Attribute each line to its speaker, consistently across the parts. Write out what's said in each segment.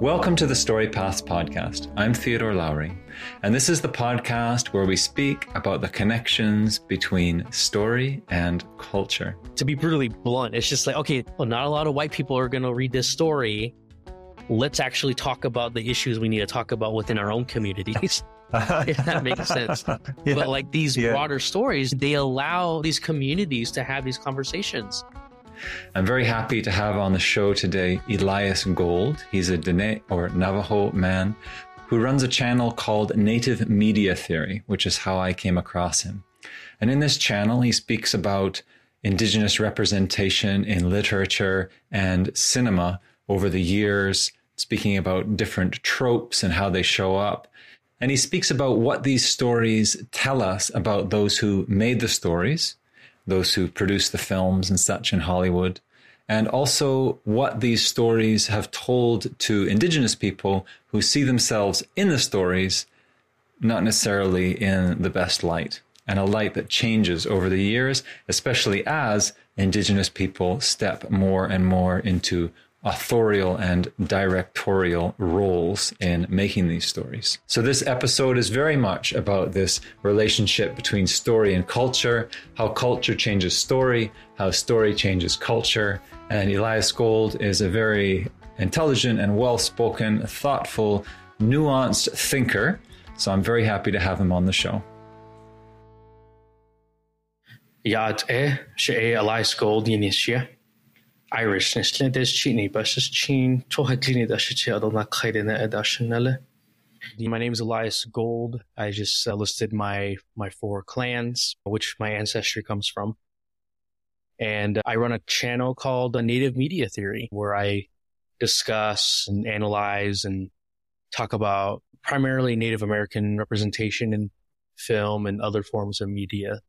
Speaker 1: Welcome to the Story Paths podcast. I'm Theodore Lowry, and this is the podcast where we speak about the connections between story and culture.
Speaker 2: To be brutally blunt, it's just like, okay, well, not a lot of white people are going to read this story. Let's actually talk about the issues we need to talk about within our own communities. if that makes sense. Yeah. But like these yeah. broader stories, they allow these communities to have these conversations.
Speaker 1: I'm very happy to have on the show today Elias Gold. He's a Dene or Navajo man who runs a channel called Native Media Theory, which is how I came across him. And in this channel, he speaks about Indigenous representation in literature and cinema over the years, speaking about different tropes and how they show up. And he speaks about what these stories tell us about those who made the stories those who produce the films and such in Hollywood, and also what these stories have told to Indigenous people who see themselves in the stories, not necessarily in the best light, and a light that changes over the years, especially as Indigenous people step more and more into authorial and directorial roles in making these stories. So, this episode is very much about this relationship between story and culture, how culture changes story, how story changes culture. And Elias Gold is a very intelligent and well spoken, thoughtful, nuanced thinker. So, I'm very happy to have him on the show.
Speaker 2: Ja, eh, Elias Gold, Chini kaidena edashinale. My name is Elias Gold. I just uh, listed my my four clans, which my ancestry comes from. And I run a channel called Native Media Theory, where I discuss and analyze and talk about primarily Native American representation in film and other forms of media.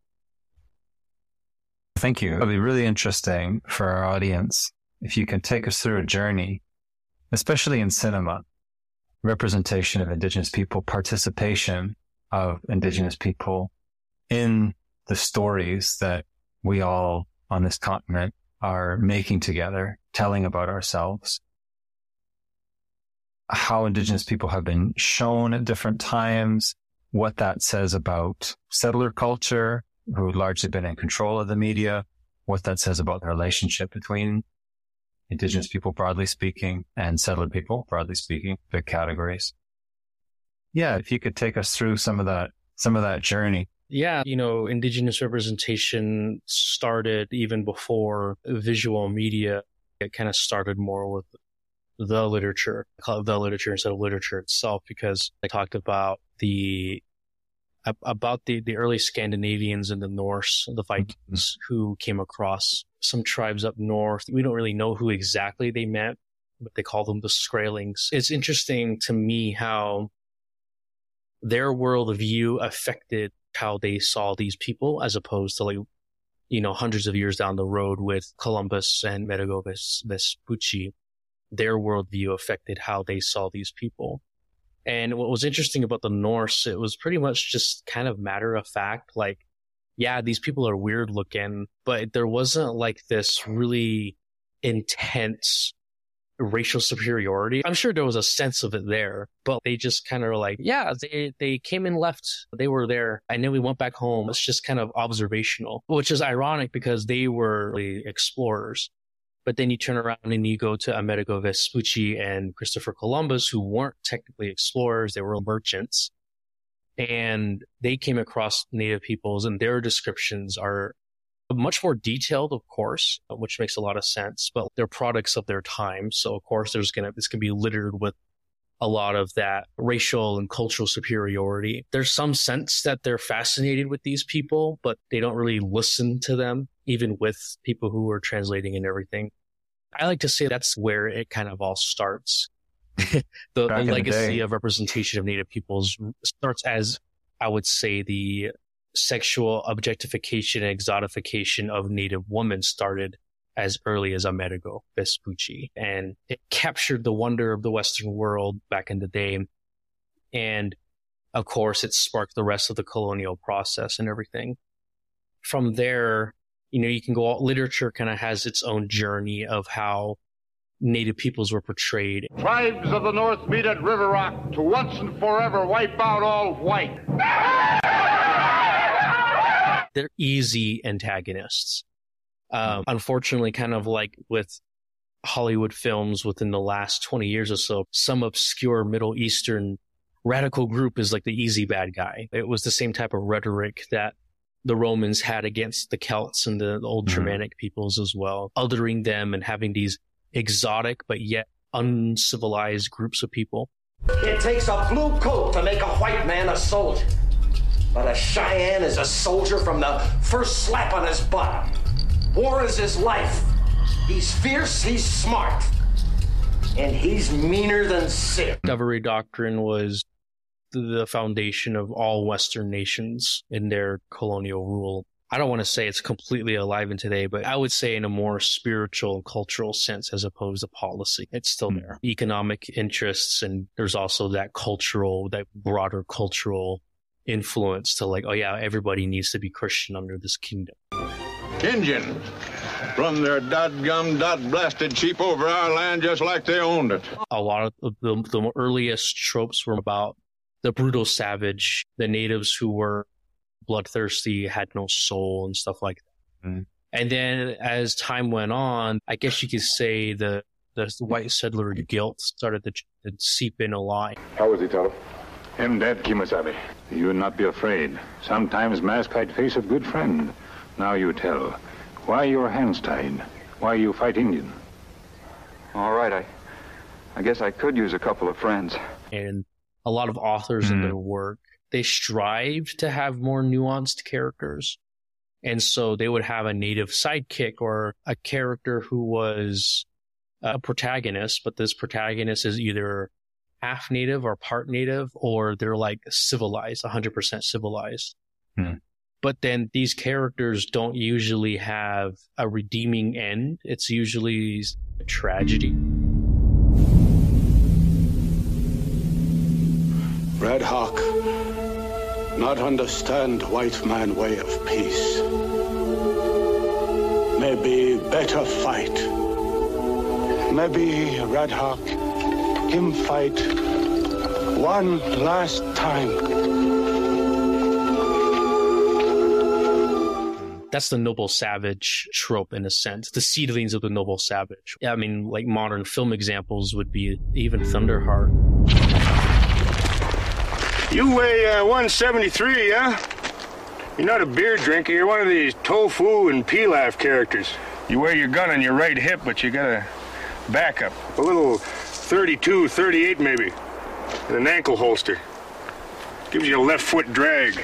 Speaker 1: Thank you. It'll be really interesting for our audience if you can take us through a journey, especially in cinema, representation of Indigenous people, participation of Indigenous people in the stories that we all on this continent are making together, telling about ourselves, how Indigenous people have been shown at different times, what that says about settler culture, who largely been in control of the media, what that says about the relationship between indigenous people, broadly speaking, and settled people, broadly speaking, big categories. Yeah, if you could take us through some of that, some of that journey.
Speaker 2: Yeah, you know, indigenous representation started even before visual media. It kind of started more with the literature, I call it the literature instead of literature itself, because I talked about the about the, the early Scandinavians and the Norse, the Vikings, mm-hmm. who came across some tribes up north. We don't really know who exactly they met, but they call them the Skraelings. It's interesting to me how their worldview affected how they saw these people as opposed to like, you know, hundreds of years down the road with Columbus and Amerigo Vespucci. Their worldview affected how they saw these people. And what was interesting about the Norse, it was pretty much just kind of matter of fact. Like, yeah, these people are weird looking, but there wasn't like this really intense racial superiority. I'm sure there was a sense of it there, but they just kind of like, yeah, they, they came and left. They were there. And then we went back home. It's just kind of observational, which is ironic because they were really explorers. But then you turn around and you go to Amerigo Vespucci and Christopher Columbus, who weren't technically explorers, they were merchants. And they came across native peoples and their descriptions are much more detailed, of course, uh, which makes a lot of sense, but they're products of their time. So of course there's going to, this can be littered with a lot of that racial and cultural superiority. There's some sense that they're fascinated with these people, but they don't really listen to them, even with people who are translating and everything. I like to say that's where it kind of all starts. the, the legacy the of representation of Native peoples starts as, I would say, the sexual objectification and exotification of Native women started as early as Amerigo Vespucci. And it captured the wonder of the Western world back in the day. And of course, it sparked the rest of the colonial process and everything. From there, you know, you can go, literature kind of has its own journey of how native peoples were portrayed.
Speaker 3: Tribes of the North meet at River Rock to once and forever wipe out all white.
Speaker 2: They're easy antagonists. Um, unfortunately, kind of like with Hollywood films within the last 20 years or so, some obscure Middle Eastern radical group is like the easy bad guy. It was the same type of rhetoric that the Romans had against the Celts and the, the old mm-hmm. Germanic peoples as well, othering them and having these exotic but yet uncivilized groups of people.
Speaker 4: It takes a blue coat to make a white man a soldier. But a Cheyenne is a soldier from the first slap on his butt. War is his life. He's fierce, he's smart, and he's meaner than sin.
Speaker 2: Discovery Doctrine was the foundation of all Western nations in their colonial rule. I don't want to say it's completely alive in today, but I would say in a more spiritual and cultural sense as opposed to policy. It's still hmm. there. Economic interests, and there's also that cultural, that broader cultural influence to like, oh yeah, everybody needs to be Christian under this kingdom.
Speaker 3: Indians run their dot gum dot blasted sheep over our land just like they owned it.
Speaker 2: A lot of the, the earliest tropes were about the brutal savage, the natives who were bloodthirsty, had no soul, and stuff like that. Mm. And then as time went on, I guess you could say the the white settler guilt started to, to seep in a lot.
Speaker 3: How was he, Tonto? Him dead, Kemosabe. You not be afraid. Sometimes mask hide face of good friend. Now you tell. Why your hands tied? Why you fight Indian?
Speaker 5: All right, I, I guess I could use a couple of friends.
Speaker 2: And a lot of authors mm-hmm. in their work, they strive to have more nuanced characters. And so they would have a native sidekick or a character who was a protagonist, but this protagonist is either half native or part native, or they're like civilized, 100% civilized. Hmm. But then these characters don't usually have a redeeming end. It's usually a tragedy.
Speaker 6: Red Hawk, not understand white man way of peace. Maybe better fight. Maybe Red Hawk, him fight one last time.
Speaker 2: that's the noble savage trope in a sense, the seedlings of the noble savage. I mean, like modern film examples would be even Thunderheart.
Speaker 3: You weigh uh, 173, yeah? You're not a beer drinker, you're one of these tofu and pilaf characters. You wear your gun on your right hip, but you got a backup. A little 32, 38 maybe, and an ankle holster. Gives you a left foot drag.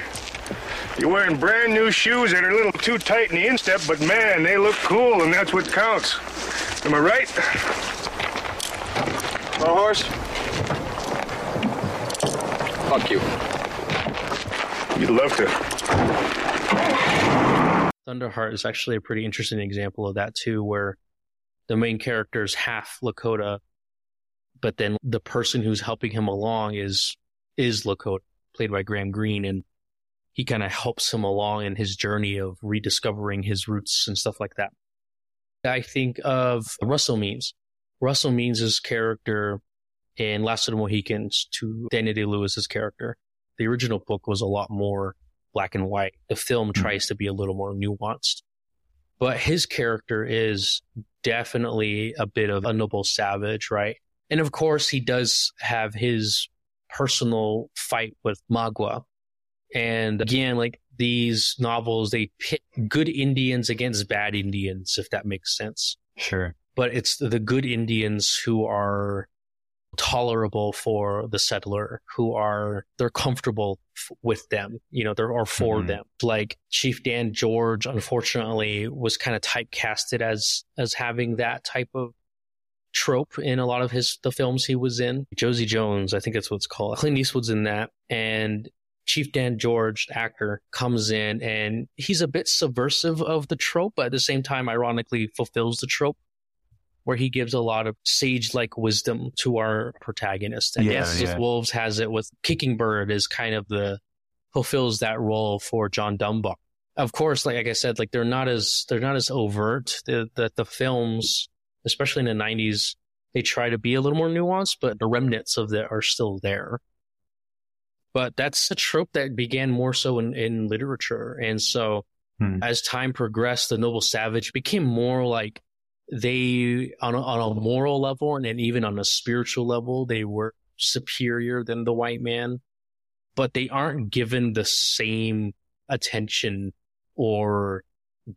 Speaker 3: You're wearing brand new shoes that are a little too tight in the instep, but man, they look cool, and that's what counts. Am I right? My horse?
Speaker 5: Fuck you.
Speaker 3: You'd love to.
Speaker 2: Thunderheart is actually a pretty interesting example of that too, where the main character is half Lakota, but then the person who's helping him along is is Lakota, played by Graham Greene, and he kind of helps him along in his journey of rediscovering his roots and stuff like that. I think of Russell Means. Russell Means' character in Last of the Mohicans to Daniel Day Lewis's character. The original book was a lot more black and white. The film mm-hmm. tries to be a little more nuanced. But his character is definitely a bit of a noble savage, right? And of course, he does have his personal fight with Magua, and again, like these novels, they pit good Indians against bad Indians, if that makes sense.
Speaker 7: Sure.
Speaker 2: But it's the good Indians who are tolerable for the settler, who are, they're comfortable f- with them, you know, they're, or for mm-hmm. them. Like Chief Dan George, unfortunately, was kind of typecasted as, as having that type of trope in a lot of his the films he was in. Josie Jones, I think that's what it's called. Clint Eastwood's in that, and Chief Dan George, actor, comes in and he's a bit subversive of the trope, but at the same time, ironically, fulfills the trope where he gives a lot of sage like wisdom to our protagonist. And yeah, yes, yeah. Wolves has it with Kicking Bird is kind of the fulfills that role for John Dunbar. Of course, like, like I said, like they're not as they're not as overt. that the, the films, especially in the nineties, They try to be a little more nuanced, but the remnants of that are still there. But that's a trope that began more so in, in literature. And so
Speaker 7: Hmm.
Speaker 2: as time progressed, the noble savage became more like they, on a, on a moral level and then even on a spiritual level, they were superior than the white man, but they aren't given the same attention or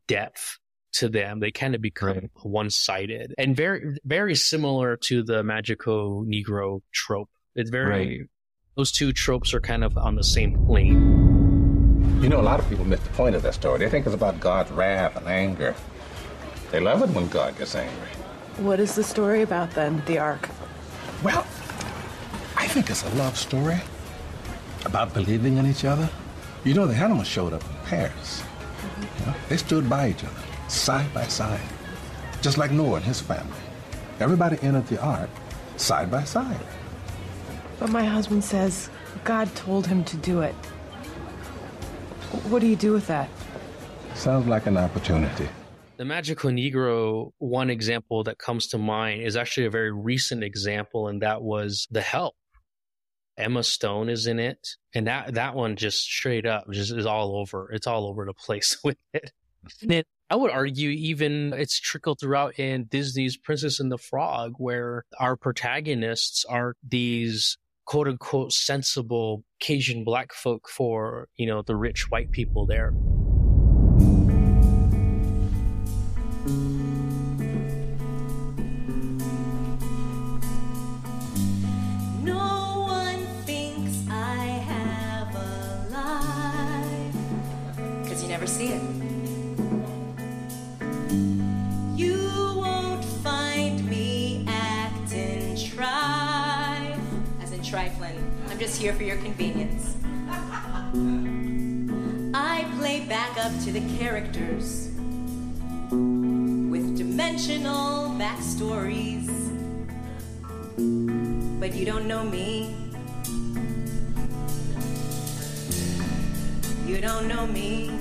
Speaker 2: depth to them. They kind of become
Speaker 7: Right.
Speaker 2: one sided and very, very similar to the magical Negro trope. It's very,
Speaker 7: Right.
Speaker 2: those two tropes are kind of on the same plane.
Speaker 8: You know, a lot of people miss the point of that story. They think it's about God's wrath and anger. They love it when God gets angry.
Speaker 9: What is the story about then, the Ark?
Speaker 8: Well, I think it's a love story about believing in each other. You know, the animals showed up in pairs. You know, they stood by each other, side by side, just like Noah and his family. Everybody entered the ark side by side.
Speaker 9: But my husband says God told him to do it. What do you do with that?
Speaker 8: Sounds like an opportunity.
Speaker 2: The Magical Negro, one example that comes to mind is actually a very recent example, and that was The Help. Emma Stone is in it, and that that one just straight up just is all over. It's all over the place with it. And it, I would argue even it's trickled throughout in Disney's Princess and the Frog, where our protagonists are these quote unquote sensible Cajun black folk for you know the rich white people there.
Speaker 10: Here for your convenience. I play back up to the characters with dimensional backstories but you don't know me. You don't know me.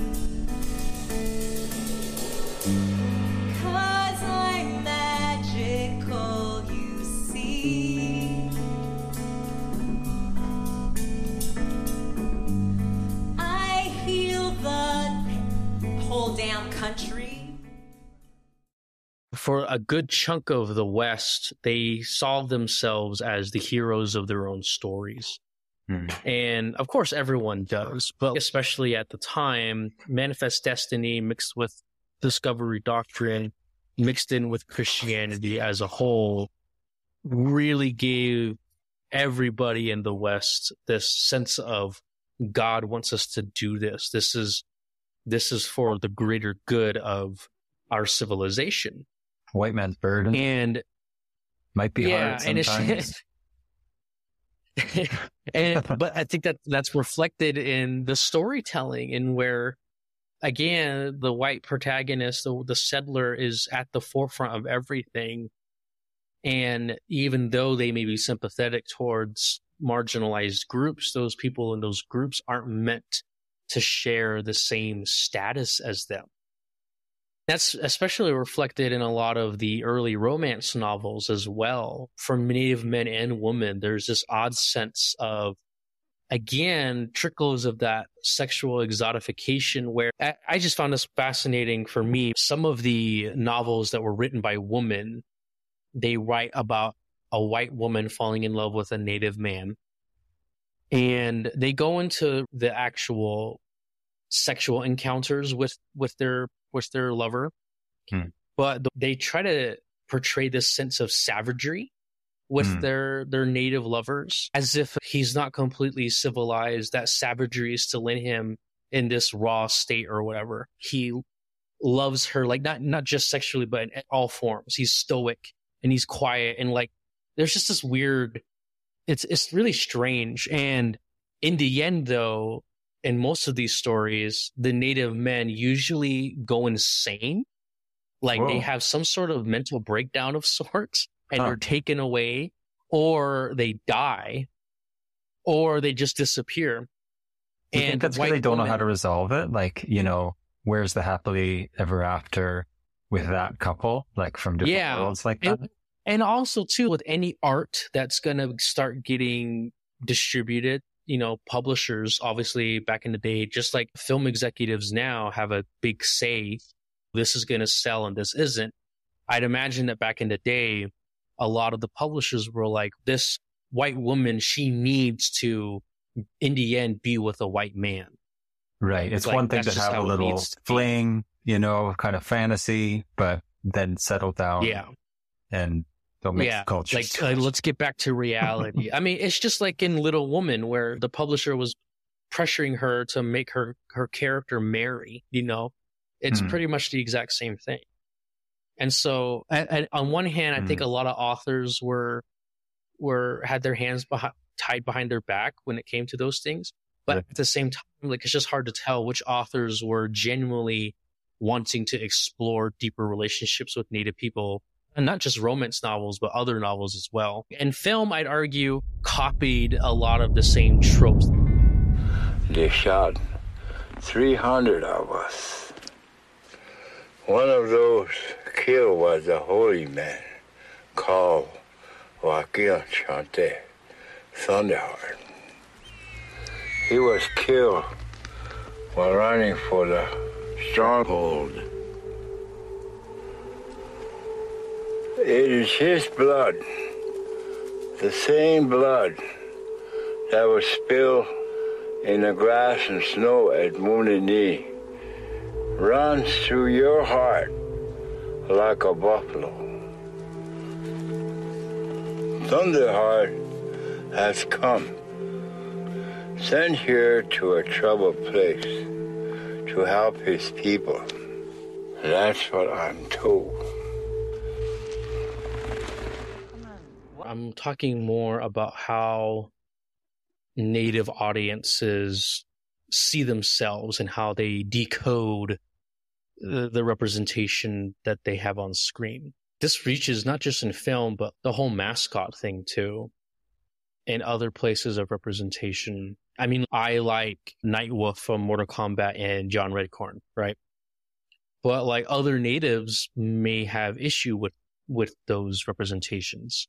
Speaker 10: Cause I'm magical, whole damn country.
Speaker 2: for a good chunk of the West, they saw themselves as the heroes of their own stories.
Speaker 7: Hmm.
Speaker 2: And of course, everyone does, but especially at the time, Manifest Destiny mixed with Discovery Doctrine, mixed in with Christianity as a whole, really gave everybody in the West this sense of God wants us to do this. This is this is for the greater good of our civilization.
Speaker 7: White man's burden
Speaker 2: And
Speaker 7: might be
Speaker 2: yeah,
Speaker 7: hard
Speaker 2: and
Speaker 7: sometimes.
Speaker 2: it's and but I think that that's reflected in the storytelling in where again the white protagonist the, the settler is at the forefront of everything and even though they may be sympathetic towards marginalized groups those people in those groups aren't meant to share the same status as them that's especially reflected in a lot of the early romance novels as well. For native men and women, there's this odd sense of, again, trickles of that sexual exotification where I, just found this fascinating for me. Some of the novels that were written by women, they write about a white woman falling in love with a native man. And they go into the actual sexual encounters with, with their with their lover,
Speaker 7: Hmm.
Speaker 2: but they try to portray this sense of savagery with
Speaker 7: Hmm.
Speaker 2: their their native lovers, as if he's not completely civilized. That savagery is still in him in this raw state or whatever. He loves her like not not just sexually, but in all forms. He's stoic and he's quiet and like there's just this weird. It's it's really strange and in the end though in most of these stories, the native men usually go insane. Like they have some sort of mental breakdown of sorts and
Speaker 7: Huh.
Speaker 2: are taken away, or they die, or they just disappear.
Speaker 7: You think that's
Speaker 2: why
Speaker 7: they don't know how to resolve it? Like, you know, where's the happily ever after with that couple, like from different
Speaker 2: Yeah.
Speaker 7: worlds like
Speaker 2: And-
Speaker 7: that?
Speaker 2: And also too, with any art that's going to start getting distributed, you know, publishers, obviously back in the day, just like film executives now have a big say. This is going to sell and this isn't. I'd imagine that back in the day, a lot of the publishers were like, this white woman, she needs to, in the end, be with a white man.
Speaker 1: Right. It's
Speaker 2: Like,
Speaker 1: one thing to have a little
Speaker 2: needs to be.
Speaker 1: fling, you know, kind of fantasy, but then settle down
Speaker 2: Yeah.
Speaker 1: And don't mix
Speaker 2: yeah,
Speaker 1: cultures.
Speaker 2: like uh, let's get back to reality. I mean, it's just like in Little Woman, where the publisher was pressuring her to make her her character marry. You know, it's
Speaker 1: Hmm.
Speaker 2: pretty much the exact same thing. And so, and, on one hand, I think
Speaker 1: Hmm.
Speaker 2: a lot of authors were were had their hands behind, tied behind their back when it came to those things. But
Speaker 1: Right.
Speaker 2: at the same time, like it's just hard to tell which authors were genuinely wanting to explore deeper relationships with Native people, and not just romance novels, but other novels as well. And film, I'd argue, copied a lot of the same tropes.
Speaker 3: They shot 300 of us. One of those killed was a holy man called Joaquin Chante Thunderheart. He was killed while running for the stronghold. It is his blood, the same blood that was spilled in the grass and snow at Wounded Knee runs through your heart like a buffalo. Thunderheart has come, sent here to a troubled place to help his people. That's what I'm told.
Speaker 2: I'm talking more about how native audiences see themselves and how they decode the, the representation that they have on screen. This reaches not just in film, but the whole mascot thing too, and other places of representation. I mean, I like Nightwolf from Mortal Kombat and John Redcorn, right? But like other natives may have issue with with those representations.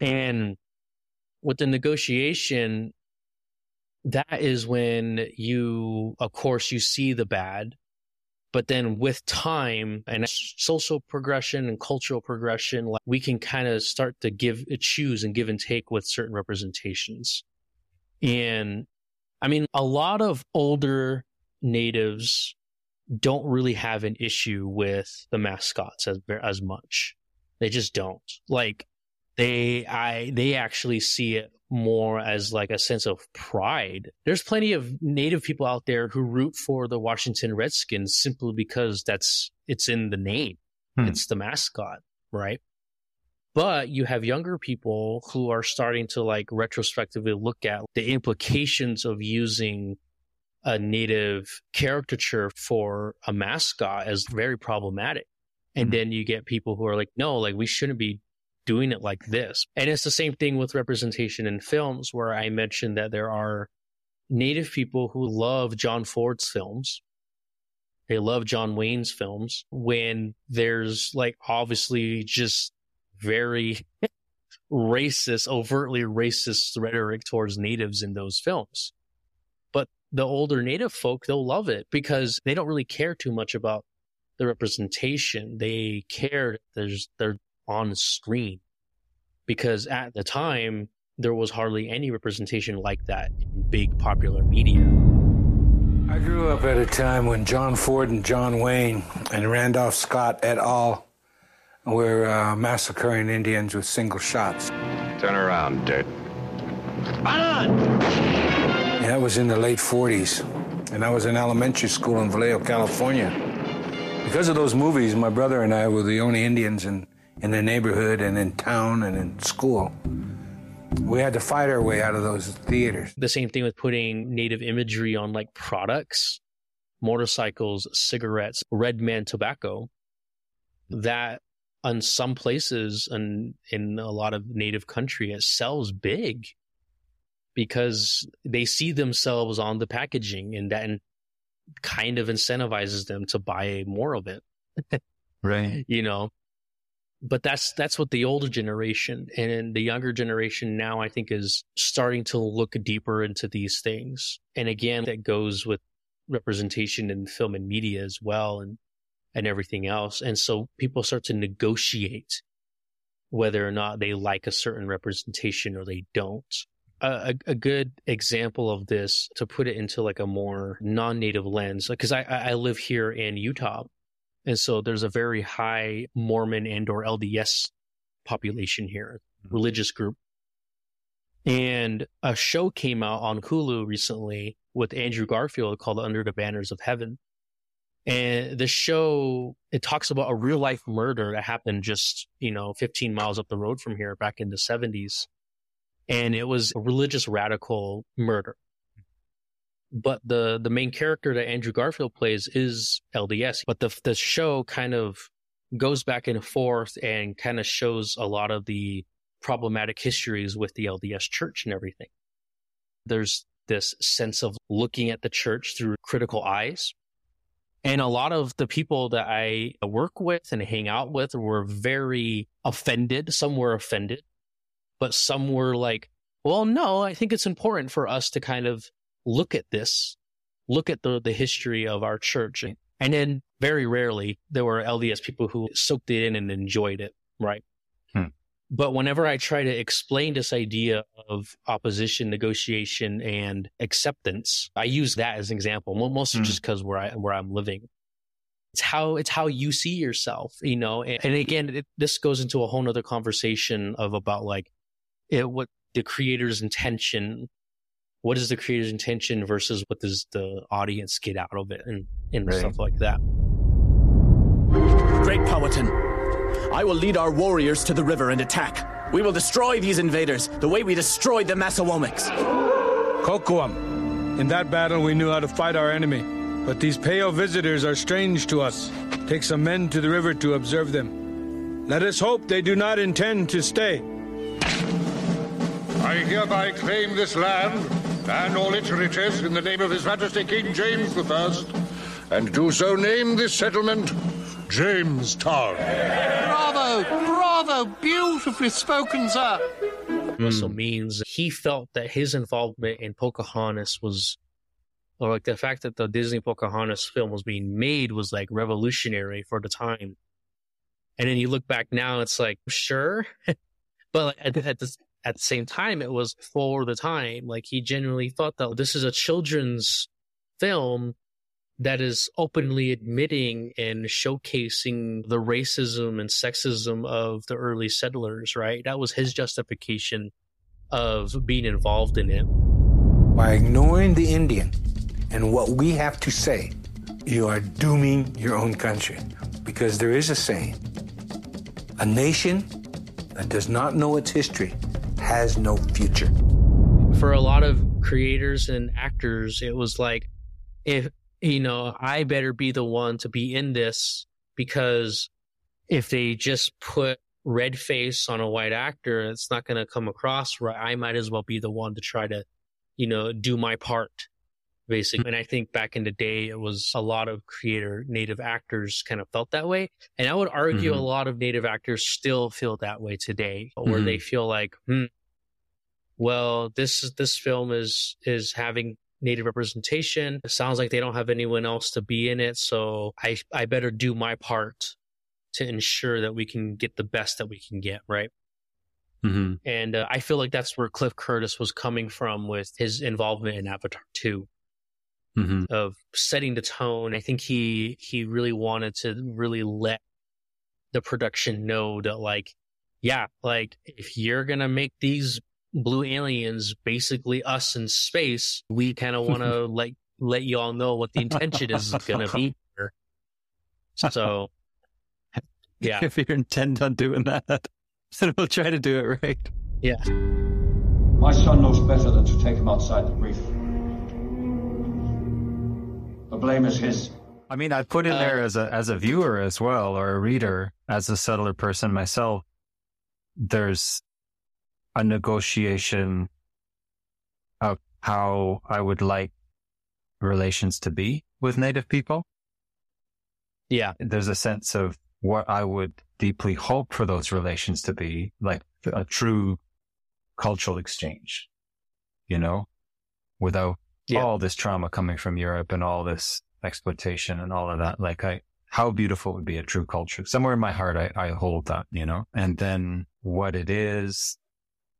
Speaker 2: And with the negotiation, that is when you, of course, you see the bad, but then with time and social progression and cultural progression, like we can kind of start to give, choose and give and take with certain representations. And I mean, a lot of older natives don't really have an issue with the mascots as as much. They just don't. Like they I they actually see it more as like a sense of pride. There's plenty of native people out there who root for the Washington Redskins simply because that's it's in the name.
Speaker 1: Hmm.
Speaker 2: It's the mascot, right? But you have younger people who are starting to like retrospectively look at the implications of using a native caricature for a mascot as very problematic. And
Speaker 1: Mhm.
Speaker 2: then you get people who are like, no, like we shouldn't be doing it like this. And it's the same thing with representation in films, where I mentioned that there are native people who love John Ford's films. They love John Wayne's films when there's like obviously just very racist, overtly racist rhetoric towards natives in those films. But the older native folk, they'll love it because they don't really care too much about the representation. They care there's they're on screen because at the time there was hardly any representation like that in big popular media.
Speaker 11: I grew up at a time when John Ford and John Wayne and Randolph Scott et al. were uh, massacring Indians with single shots.
Speaker 5: Turn around, Dirt.
Speaker 11: And that was in the late 40s. And I was in elementary school in Vallejo, California. Because of those movies, my brother and I were the only Indians in, in the neighborhood and in town and in school. We had to fight our way out of those theaters.
Speaker 2: The same thing with putting native imagery on like products, motorcycles, cigarettes, red man tobacco. That on some places and in a lot of native country it sells big because they see themselves on the packaging and that kind of incentivizes them to buy more of it
Speaker 1: right.
Speaker 2: you know but that's that's what the older generation and the younger generation now I think is starting to look deeper into these things. And again, that goes with representation in film and media as well and and everything else. And so people start to negotiate whether or not they like a certain representation or they don't. A, a, good example of this to put it into like a more non-native lens because I, I live here in utah and so there's a very high mormon and or lds population here mm-hmm. religious group and a show came out on hulu recently with andrew garfield called under the banners of heaven and the show, it talks about a real life murder that happened just, you know, 15 miles up the road from here back in the 70s. And it was a religious radical murder. But the, the main character that Andrew Garfield plays is LDS. But the, the show kind of goes back and forth and kind of shows a lot of the problematic histories with the LDS church and everything. There's this sense of looking at the church through critical eyes and a lot of the people that I work with and hang out with were very offended. Some were offended, but some were like, well, no, I think it's important for us to kind of look at this, look at the, the history of our church. And then very rarely there were LDS people who soaked it in and enjoyed it. Right. But whenever I try to explain this idea of opposition, negotiation, and acceptance, I use that as an example, mostly mm. just because where I where I'm living. It's how it's how you see yourself, you know. And, and again, it, this goes into a whole nother conversation of about like it, what the creator's intention. What is the creator's intention versus what does the audience get out of it, and and right. stuff like that.
Speaker 12: Great Powhatan, I will lead our warriors to the river and attack. We will destroy these invaders the way we destroyed the Massawomecks.
Speaker 13: Kocoum. In that battle, we knew how to fight our enemy. But these pale visitors are strange to us. Take some men to the river to observe them. Let us hope they do not intend to stay.
Speaker 14: I hereby claim this land and all its riches in the name of His Majesty King James I, and do so name this settlement Jamestown.
Speaker 15: Bravo! Bravo! Beautifully spoken, sir.
Speaker 2: Also mm. means he felt that his involvement in Pocahontas was, or like the fact that the Disney Pocahontas film was being made was like revolutionary for the time. And then you look back now, it's like, sure. but like at, at, the, at the same time, it was for the time. Like he genuinely thought that oh, this is a children's film that is openly admitting and showcasing the racism and sexism of the early settlers, right? That was his justification of being involved in it.
Speaker 11: By ignoring the Indian and what we have to say, you are dooming your own country. Because there is a saying a nation that does not know its history has no future.
Speaker 2: For a lot of creators and actors, it was like, if you know, I better be the one to be in this because if they just put red face on a white actor, it's not going to come across right. I might as well be the one to try to, you know, do my part, basically. And I think back in the day, it was a lot of creator native actors kind of felt that way. And I would argue mm-hmm. a lot of native actors still feel that way today, where mm-hmm. they feel like, hmm, well, this this film is is having native representation. It sounds like they don't have anyone else to be in it, so I I better do my part to ensure that we can get the best that we can get, right? Mm-hmm. And uh, I feel like that's where Cliff Curtis was coming from with his involvement in Avatar 2. Mm-hmm. Of setting the tone, I think he he really wanted to really let the production know that like, yeah, like if you're gonna make these blue aliens basically us in space, we kind of want to let let you all know what the intention is going to be here. So, yeah.
Speaker 1: If you intend on doing that, then we'll try to do it right.
Speaker 2: Yeah.
Speaker 16: My son knows better than to take him outside the reef. The blame is his.
Speaker 1: I mean, I put in uh, there as a as a viewer as well, or a reader, as a settler person myself. There's a negotiation of how I would like relations to be with Native people.
Speaker 2: Yeah.
Speaker 1: There's a sense of what I would deeply hope for those relations to be like a true cultural exchange, you know, without yeah. all this trauma coming from Europe and all this exploitation and all of that. Like I, how beautiful would be a true culture. Somewhere in my heart, I, I hold that, you know, and then what it is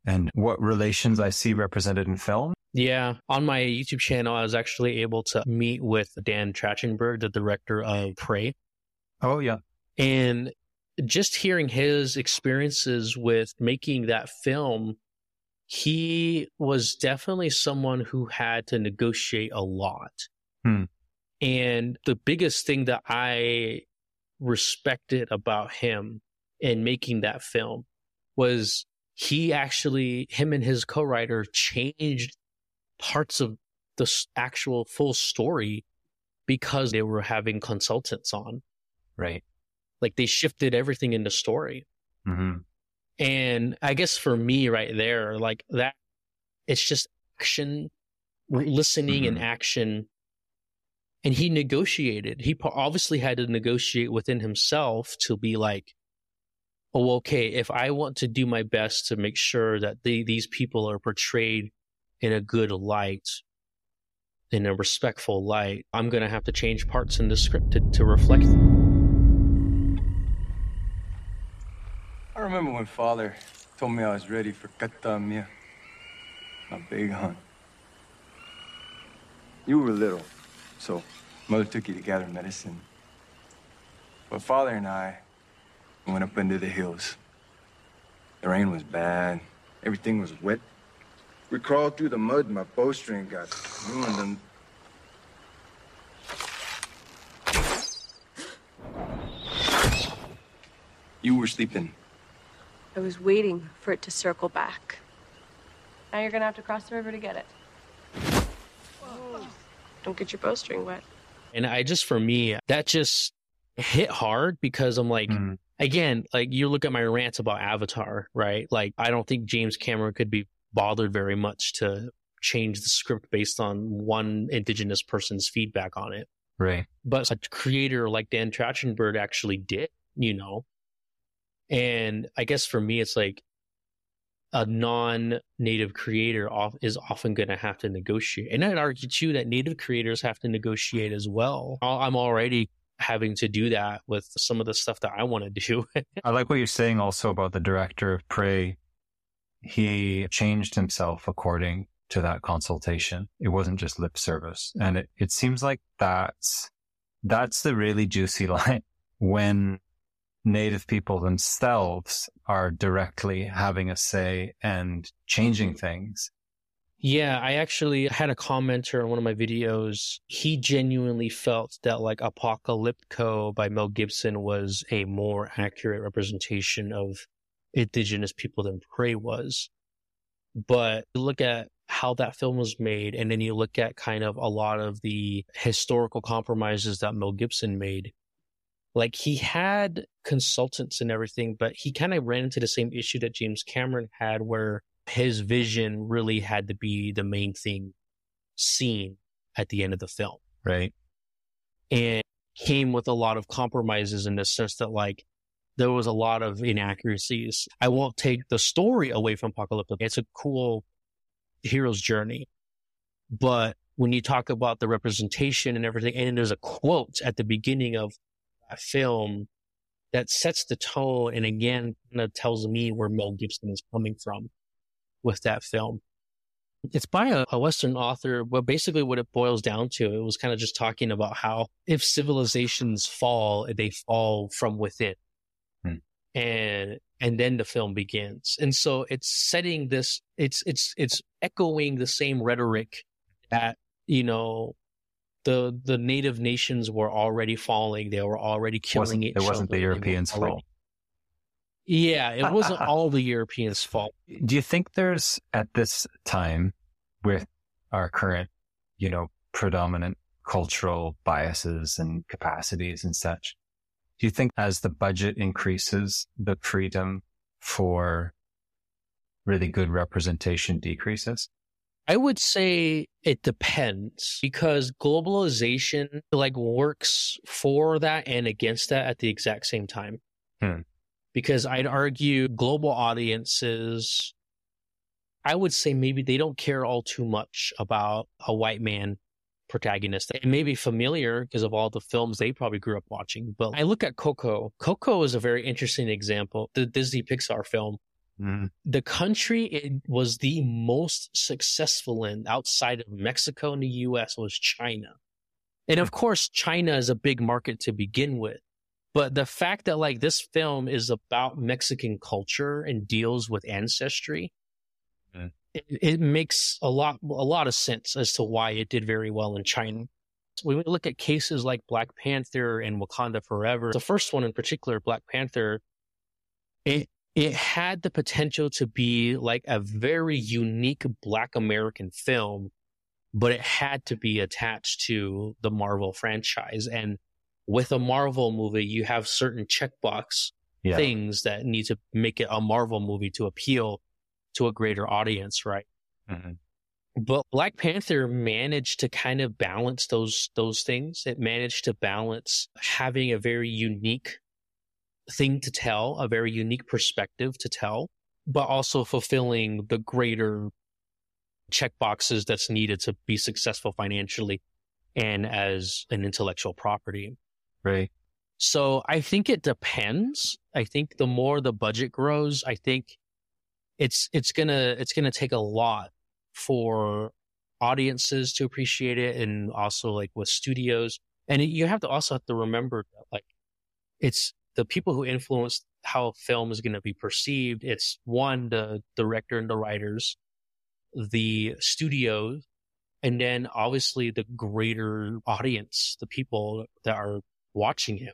Speaker 1: and what relations I see represented in film.
Speaker 2: Yeah. On my YouTube channel, I was actually able to meet with Dan Trachtenberg, the director of Prey.
Speaker 1: Oh, yeah.
Speaker 2: And just hearing his experiences with making that film, he was definitely someone who had to negotiate a lot.
Speaker 1: Hmm.
Speaker 2: And the biggest thing that I respected about him in making that film was he actually, him and his co writer changed parts of the actual full story because they were having consultants on.
Speaker 1: Right.
Speaker 2: Like they shifted everything in the story.
Speaker 1: Mm-hmm.
Speaker 2: And I guess for me right there, like that, it's just action, listening mm-hmm. and action. And he negotiated. He obviously had to negotiate within himself to be like, oh, okay, if I want to do my best to make sure that they, these people are portrayed in a good light, in a respectful light, I'm going to have to change parts in the script to, to reflect
Speaker 17: I remember when father told me I was ready for Kühtaamia, my big hunt. You were little, so mother took you to gather medicine. But father and I went up into the hills. The rain was bad. Everything was wet. We crawled through the mud my bowstring got ruined and You were sleeping.
Speaker 18: I was waiting for it to circle back. Now you're gonna have to cross the river to get it. Don't get your bowstring wet.
Speaker 2: And I just, for me, that just hit hard because I'm like, mm. again, like you look at my rants about Avatar, right? Like, I don't think James Cameron could be bothered very much to change the script based on one indigenous person's feedback on it.
Speaker 1: Right.
Speaker 2: But a creator like Dan Trachtenberg actually did, you know, and I guess for me, it's like a non-native creator is often going to have to negotiate. And I'd argue too that native creators have to negotiate as well. I'm already having to do that with some of the stuff that I want to do.
Speaker 1: I like what you're saying also about the director of Prey. He changed himself according to that consultation. It wasn't just lip service. And it, it seems like that's, that's the really juicy line when native people themselves are directly having a say and changing things.
Speaker 2: Yeah, I actually had a commenter on one of my videos. He genuinely felt that like Apocalypto by Mel Gibson was a more accurate representation of indigenous people than Prey was. But look at how that film was made, and then you look at kind of a lot of the historical compromises that Mel Gibson made like he had consultants and everything, but he kind of ran into the same issue that James Cameron had where his vision really had to be the main thing seen at the end of the film.
Speaker 1: Right.
Speaker 2: And came with a lot of compromises in the sense that like there was a lot of inaccuracies. I won't take the story away from Apocalypto. It's a cool hero's journey. But when you talk about the representation and everything, and there's a quote at the beginning of film that sets the tone and again kind of tells me where Mel Gibson is coming from with that film. It's by a, a, Western author, but basically what it boils down to, it was kind of just talking about how if civilizations fall, they fall from within.
Speaker 1: Hmm.
Speaker 2: And and then the film begins. And so it's setting this it's it's it's echoing the same rhetoric that, you know, the the native nations were already falling. They were already killing
Speaker 1: wasn't,
Speaker 2: each
Speaker 1: other. It wasn't the Europeans' fault.
Speaker 2: Yeah, it wasn't all the Europeans' fault.
Speaker 1: Do you think there's at this time, with our current, you know, predominant cultural biases and capacities and such, do you think as the budget increases, the freedom for really good representation decreases?
Speaker 2: I would say it depends because globalization like works for that and against that at the exact same time.
Speaker 1: Hmm.
Speaker 2: Because I'd argue global audiences, I would say maybe they don't care all too much about a white man protagonist. It may be familiar because of all the films they probably grew up watching. But I look at Coco. Coco is a very interesting example. The Disney Pixar film
Speaker 1: Mm.
Speaker 2: the country it was the most successful in outside of Mexico and the US was China. And of course, China is a big market to begin with. But the fact that like this film is about Mexican culture and deals with ancestry,
Speaker 1: Mm.
Speaker 2: it, it makes a lot a lot of sense as to why it did very well in China. When we look at cases like Black Panther and Wakanda Forever, the first one in particular, Black Panther, it it had the potential to be like a very unique Black American film, but it had to be attached to the Marvel franchise. And with a Marvel movie, you have certain checkbox
Speaker 1: Yeah.
Speaker 2: things that need to make it a Marvel movie to appeal to a greater audience, right?
Speaker 1: Mhm.
Speaker 2: But Black Panther managed to kind of balance those those things. It managed to balance having a very unique thing to tell, a very unique perspective to tell, but also fulfilling the greater checkboxes that's needed to be successful financially and as an intellectual property.
Speaker 1: Right.
Speaker 2: So I think it depends. I think the more the budget grows, I think it's it's gonna it's gonna take a lot for audiences to appreciate it, and also like with studios. And you have to also have to remember that like it's the people who influence how film is going to be perceived. It's one the director and the writers, the studios, and then obviously the greater audience, the people that are watching it.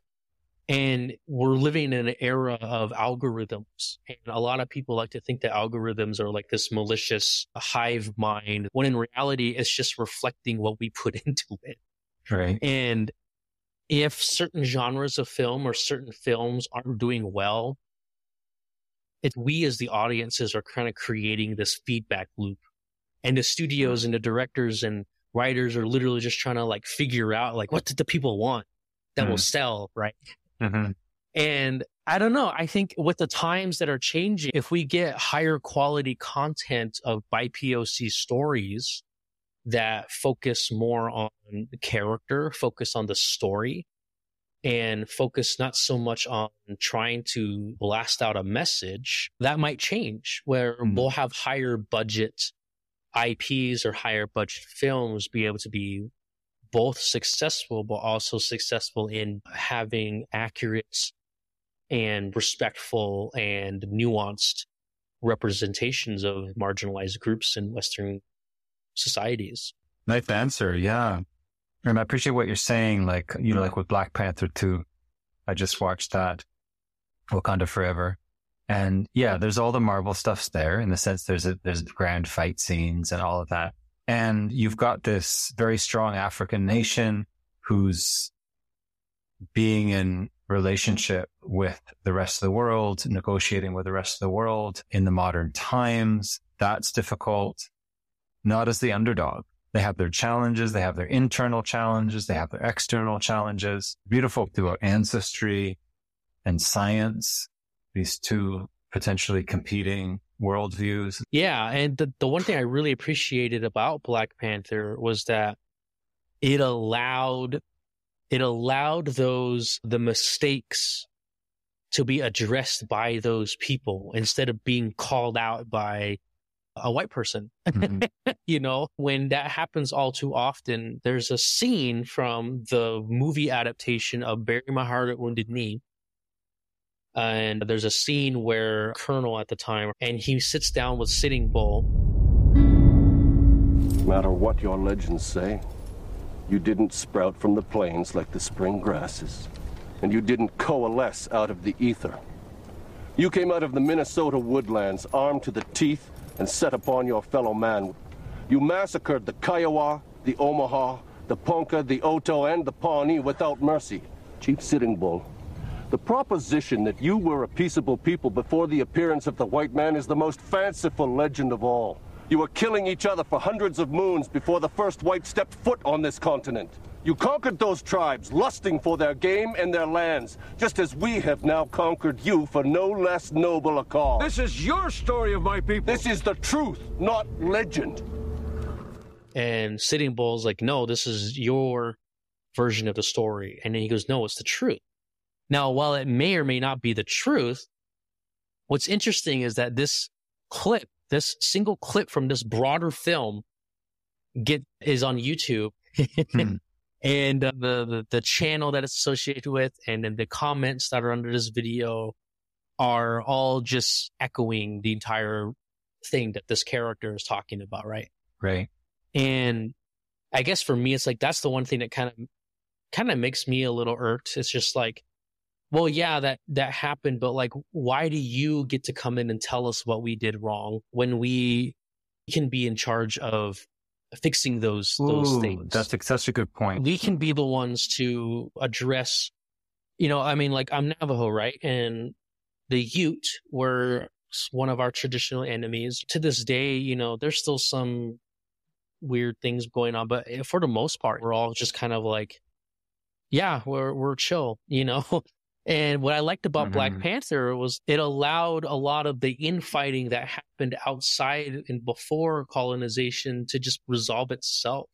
Speaker 2: And we're living in an era of algorithms. And a lot of people like to think that algorithms are like this malicious hive mind, when in reality, it's just reflecting what we put into it.
Speaker 1: Right.
Speaker 2: And if certain genres of film or certain films aren't doing well, it's we as the audiences are kind of creating this feedback loop. And the studios and the directors and writers are literally just trying to like figure out like what did the people want that will
Speaker 1: Mm.
Speaker 2: sell, right?
Speaker 1: Mhm.
Speaker 2: And I don't know. I think with the times that are changing, if we get higher quality content of BIPOC stories that focus more on the character, focus on the story, and focus not so much on trying to blast out a message, that might change where mm-hmm. we'll have higher budget IPs or higher budget films be able to be both successful, but also successful in having accurate and respectful and nuanced representations of marginalized groups in Western societies.
Speaker 1: Nice answer. Yeah. And I appreciate what you're saying. Like, you know, like with Black Panther 2, I just watched that Wakanda Forever. And yeah, there's all the Marvel stuffs there in the sense there's a, there's grand fight scenes and all of that. And you've got this very strong African nation who's being in relationship with the rest of the world, negotiating with the rest of the world in the modern times. That's difficult. Not as the underdog. They have their challenges. They have their internal challenges. They have their external challenges. Beautiful throughout ancestry and science. These two potentially competing worldviews.
Speaker 2: Yeah, and the the one thing I really appreciated about Black Panther was that it allowed it allowed those the mistakes to be addressed by those people instead of being called out by a white person. Mm-hmm. you know, when that happens all too often, there's a scene from the movie adaptation of Bury My Heart at Wounded Knee. And there's a scene where Colonel at the time, and he sits down with Sitting Bull.
Speaker 19: No matter what your legends say, you didn't sprout from the plains like the spring grasses, and you didn't coalesce out of the ether. You came out of the Minnesota woodlands, armed to the teeth, and set upon your fellow man. You massacred the Kiowa, the Omaha, the Ponca, the Oto, and the Pawnee without mercy. Chief Sitting Bull, the proposition that you were a peaceable people before the appearance of the white man is the most fanciful legend of all. You were killing each other for hundreds of moons before the first white stepped foot on this continent. You conquered those tribes, lusting for their game and their lands, just as we have now conquered you for no less noble a cause.
Speaker 14: This is your story of my people.
Speaker 19: This is the truth, not legend.
Speaker 2: And Sitting Bull's like, no, this is your version of the story. And then he goes, no, it's the truth. Now, while it may or may not be the truth, what's interesting is that this clip, this single clip from this broader film get is on YouTube. Hmm. and uh, the, the the channel that it's associated with and then the comments that are under this video are all just echoing the entire thing that this character is talking about right
Speaker 1: Right.
Speaker 2: and i guess for me it's like that's the one thing that kind of kind of makes me a little irked it's just like well yeah that that happened but like why do you get to come in and tell us what we did wrong when we can be in charge of fixing those those
Speaker 1: Ooh,
Speaker 2: things.
Speaker 1: That's a, such a good point.
Speaker 2: we can be the ones to address you know i mean like i'm navajo right? And the ute were one of our traditional enemies. To this day you know there's still some weird things going on but eh, for the most part we're all just kind of like yeah we're we're chill you know and what i liked about black
Speaker 1: Mhm.
Speaker 2: panther was it allowed a lot of the infighting that happened outside and before colonization to just resolve itself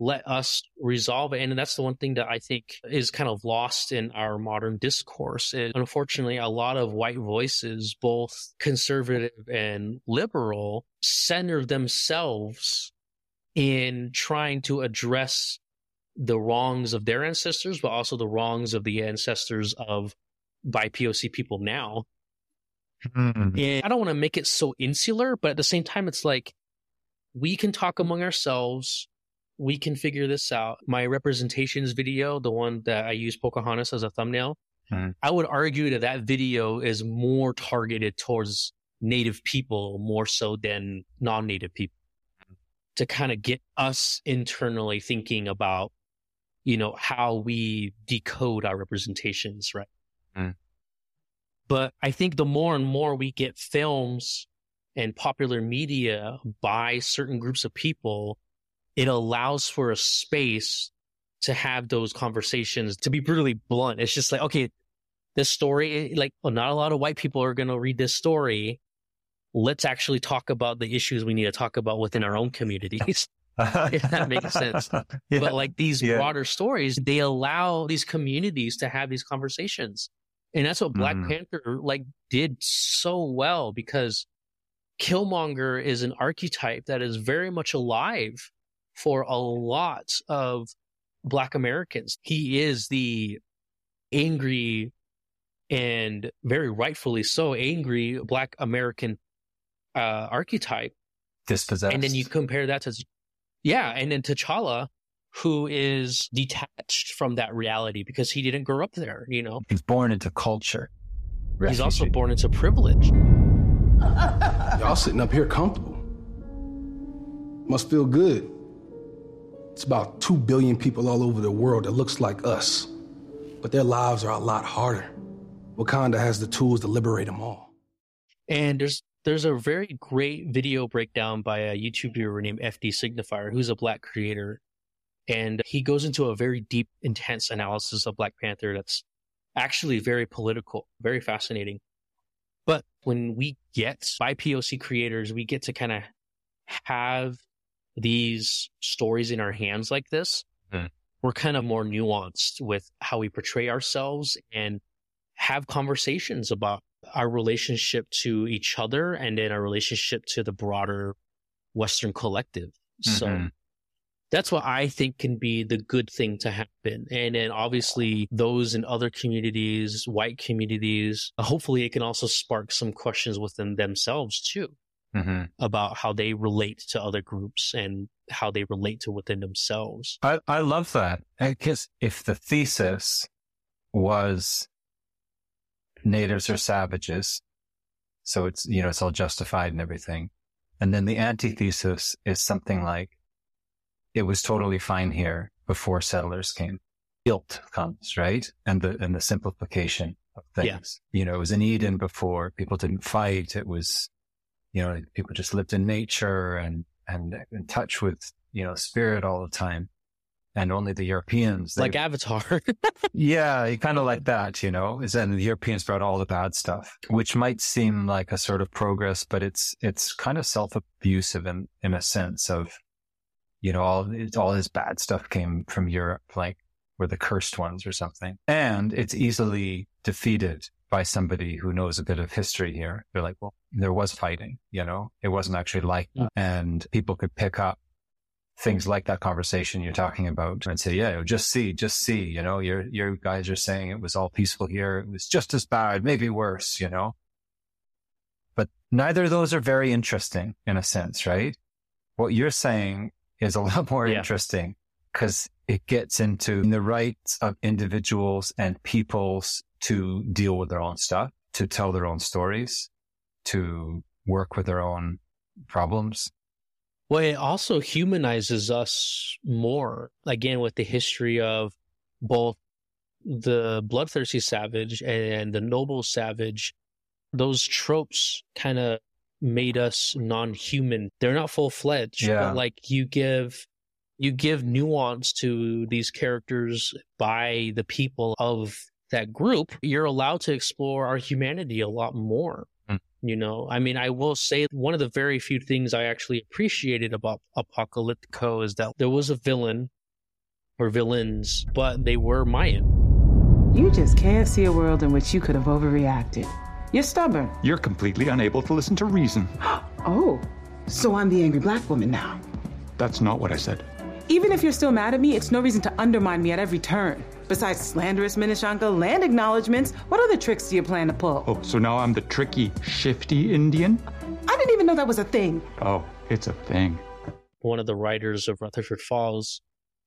Speaker 2: let us resolve it. And that's the one thing that I think is kind of lost in our modern discourse. Is unfortunately, a lot of white voices, both conservative and liberal, center themselves in trying to address the wrongs of their ancestors, but also the wrongs of the ancestors of BIPOC people now.
Speaker 1: Mm.
Speaker 2: And I don't want to make it so insular, but at the same time, it's like we can talk among ourselves. We can figure this out. My representations video, the one that I use Pocahontas as a thumbnail,
Speaker 1: Mhm.
Speaker 2: I would argue that that video is more targeted towards native people more so than non-native people to kind of get us internally thinking about, you know, how we decode our representations, right?
Speaker 1: Mm.
Speaker 2: But I think the more and more we get films and popular media by certain groups of people, it allows for a space to have those conversations. To be brutally blunt, it's just like, okay, this story, like, well, not a lot of white people are going to read this story. Let's actually talk about the issues we need to talk about within our own communities. if that makes sense.
Speaker 1: Yeah.
Speaker 2: But like these
Speaker 1: Yeah.
Speaker 2: broader stories, they allow these communities to have these conversations. And that's what Black
Speaker 1: Mhm.
Speaker 2: Panther like did so well because Killmonger is an archetype that is very much alive for a lot of Black Americans. He is the angry and very rightfully so angry Black American uh, archetype.
Speaker 1: Dispossessed.
Speaker 2: And then you compare that to, yeah, and then T'Challa, who is detached from that reality because he didn't grow up there, you know?
Speaker 1: He's born into culture.
Speaker 2: He's also born into privilege.
Speaker 8: Y'all sitting up here comfortable. Must feel good. It's about 2 billion people all over the world that looks like us. But their lives are a lot harder. Wakanda has the tools to liberate them all.
Speaker 2: And there's there's a very great video breakdown by a YouTube viewer named FD Signifier, who's a black creator. And he goes into a very deep, intense analysis of Black Panther that's actually very political, very fascinating. But when we get BIPOC creators, we get to kind of have these stories in our hands like this.
Speaker 1: Hmm.
Speaker 2: We're kind of more nuanced with how we portray ourselves and have conversations about our relationship to each other and then our relationship to the broader Western collective. So
Speaker 1: Mhm.
Speaker 2: that's what I think can be the good thing to happen. And then obviously those in other communities, white communities, hopefully it can also spark some questions within themselves too
Speaker 1: Mhm.
Speaker 2: about how they relate to other groups and how they relate to within themselves.
Speaker 1: I, I love that because if the thesis was natives are savages, so it's you know it's all justified and everything, and then the antithesis is something like it was totally fine here before settlers came. Guilt comes right, and the and the simplification of things.
Speaker 2: Yeah.
Speaker 1: You know, it was an Eden before. People didn't fight. It was you know, people just lived in nature and, and in touch with, you know, spirit all the time. And only the Europeans, they-
Speaker 2: Like Avatar.
Speaker 1: yeah, kind of like that, you know, is then the Europeans brought all the bad stuff, which might seem like a sort of progress, but it's, it's kind of self-abusive in, in a sense of, you know, all, all his bad stuff came from Europe, like we're the cursed ones or something. And it's easily defeated by somebody who knows a bit of history here. They're like, well, there was fighting, you know, it wasn't actually like that. And people could pick up things like that conversation you're talking about and say, yeah, just see, just see, you know, your, your guys are saying it was all peaceful here. It was just as bad, maybe worse, you know, but neither of those are very interesting in a sense, right? What you're saying is a lot more interesting because it gets into the rights of individuals and peoples to deal with their own stuff, to tell their own stories, to work with their own problems.
Speaker 2: Well, it also humanizes us more. Again, with the history of both the bloodthirsty savage and the noble savage, those tropes kind of made us non-human. They're not full-fledged,
Speaker 1: Yeah.
Speaker 2: but like you give you give nuance to these characters by the people of that group. You're allowed to explore our humanity a lot more. You know, I mean, I will say one of the very few things I actually appreciated about Apocalyptico is that there was a villain or villains, but they were Mayan.
Speaker 20: You just can't see a world in which you could have overreacted. You're stubborn.
Speaker 21: You're completely unable to listen to reason.
Speaker 20: Oh, so I'm the angry black woman now.
Speaker 21: That's not what I said.
Speaker 20: Even if you're still mad at me, it's no reason to undermine me at every turn. Besides slanderous Minishonka land acknowledgments, what other tricks do you plan to pull?
Speaker 21: Oh, so now I'm the tricky, shifty Indian?
Speaker 20: I didn't even know that was a thing.
Speaker 21: Oh, it's a thing.
Speaker 2: One of the writers of Rutherford Falls,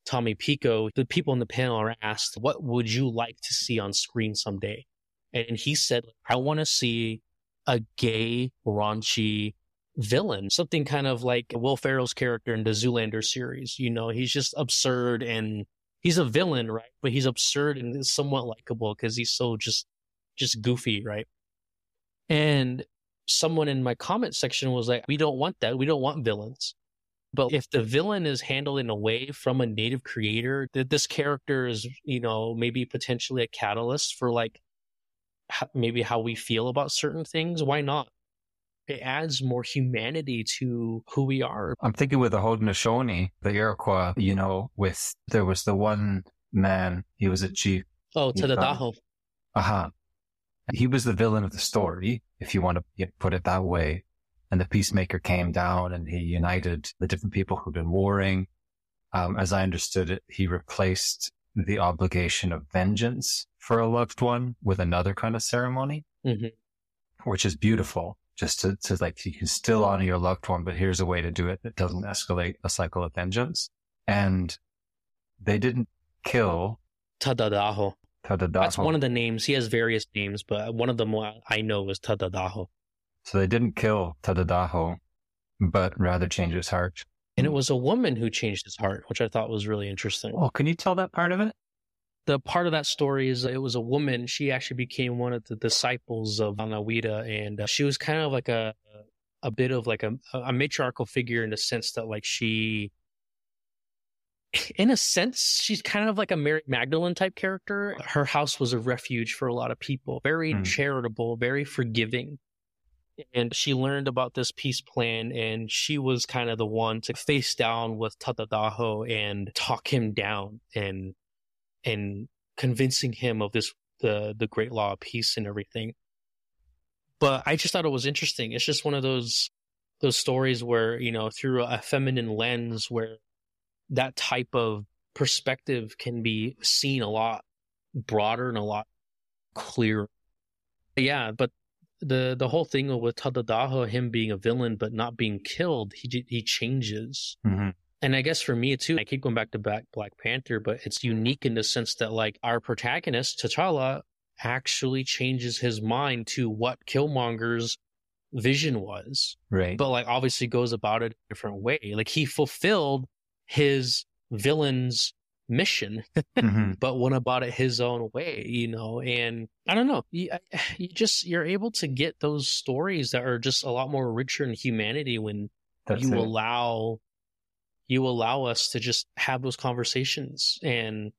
Speaker 2: Tommy Pico, the people in the panel are asked, What would you like to see on screen someday? And he said, I want to see a gay, raunchy villain, something kind of like Will Ferrell's character in the Zoolander series. You know, he's just absurd and he's a villain, right? But he's absurd and somewhat likable because he's so just, just goofy, right? And someone in my comment section was like, we don't want that. We don't want villains. But if the villain is handled in a way from a native creator, that this character is, you know, maybe potentially a catalyst for like maybe how we feel about certain things, why not? It adds more humanity to who we are.
Speaker 1: I'm thinking with the Haudenosaunee, the Iroquois, you know, with, there was the one man, he was a chief.
Speaker 2: Oh, Tadadaho.
Speaker 1: Uh huh. He was the villain of the story, if you want to put it that way. And the peacemaker came down and he united the different people who'd been warring. Um, as I understood it, he replaced the obligation of vengeance for a loved one with another kind of ceremony,
Speaker 2: Mhm.
Speaker 1: which is beautiful. Just to, to like, you can still honor your loved one, but here's a way to do it that doesn't escalate a cycle of vengeance. And they didn't kill
Speaker 2: Tadadaho.
Speaker 1: Tadadaho.
Speaker 2: That's one of the names. He has various names, but one of them I know is Tadadaho.
Speaker 1: So they didn't kill Tadadaho, but rather change his heart.
Speaker 2: And it was a woman who changed his heart, which I thought was really interesting.
Speaker 1: Oh, can you tell that part of it?
Speaker 2: The part of that story is it was a woman. She actually became one of the disciples of Anawita, and uh, she was kind of like a a bit of like a, a matriarchal figure in the sense that like she in a sense she's kind of like a mary magdalene type character her house was a refuge for a lot of people very
Speaker 1: Hmm.
Speaker 2: charitable very forgiving and she learned about this peace plan and she was kind of the one to face down with Tadadaho and talk him down and and convincing him of this the the great law of peace and everything but i just thought it was interesting it's just one of those those stories where you know through a feminine lens where that type of perspective can be seen a lot broader and a lot clearer yeah but the the whole thing with Tadadaho, him being a villain but not being killed, he he changes.
Speaker 1: Mhm.
Speaker 2: And I guess for me too, I keep going back to Black Black Panther, but it's unique in the sense that like our protagonist T'Challa actually changes his mind to what Killmonger's vision was,
Speaker 1: Right.
Speaker 2: but like obviously goes about it a different way. Like he fulfilled his villain's mission,
Speaker 1: Mm-hmm.
Speaker 2: but went about it his own way, you know. And I don't know, you, you just you're able to get those stories that are just a lot more richer in humanity when
Speaker 1: That's
Speaker 2: you
Speaker 1: it.
Speaker 2: allow you allow us to just have those conversations and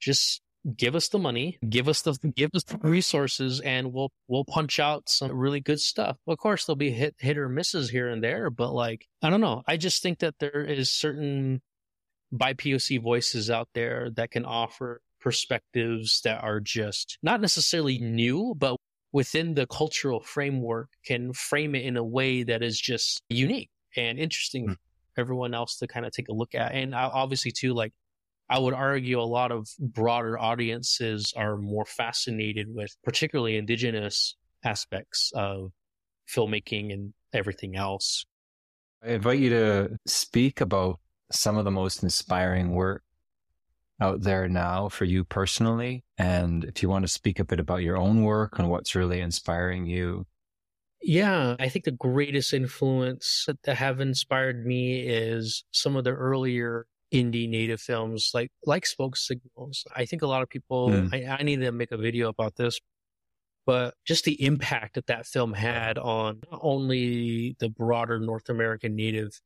Speaker 2: just give us the money, give us the give us the resources, and we'll we'll punch out some really good stuff. Of course, there'll be hit hit or misses here and there, but like I don't know. I just think that there is certain BIPOC voices out there that can offer perspectives that are just not necessarily new, but within the cultural framework can frame it in a way that is just unique and interesting for everyone else to kind of take a look at. And I- obviously, too, like I would argue a lot of broader audiences are more fascinated with particularly indigenous aspects of filmmaking and everything else.
Speaker 7: I invite you to speak about some of the most inspiring work out there now for you personally. And if you want to speak a bit about your own work and what's really inspiring you.
Speaker 2: Yeah, I think the greatest influence that have inspired me is some of the earlier indie native films like like Smoke Signals. I think a lot of people
Speaker 7: Hmm.
Speaker 2: I, I need to make a video about this, but just the impact that that film had on not only the broader North American native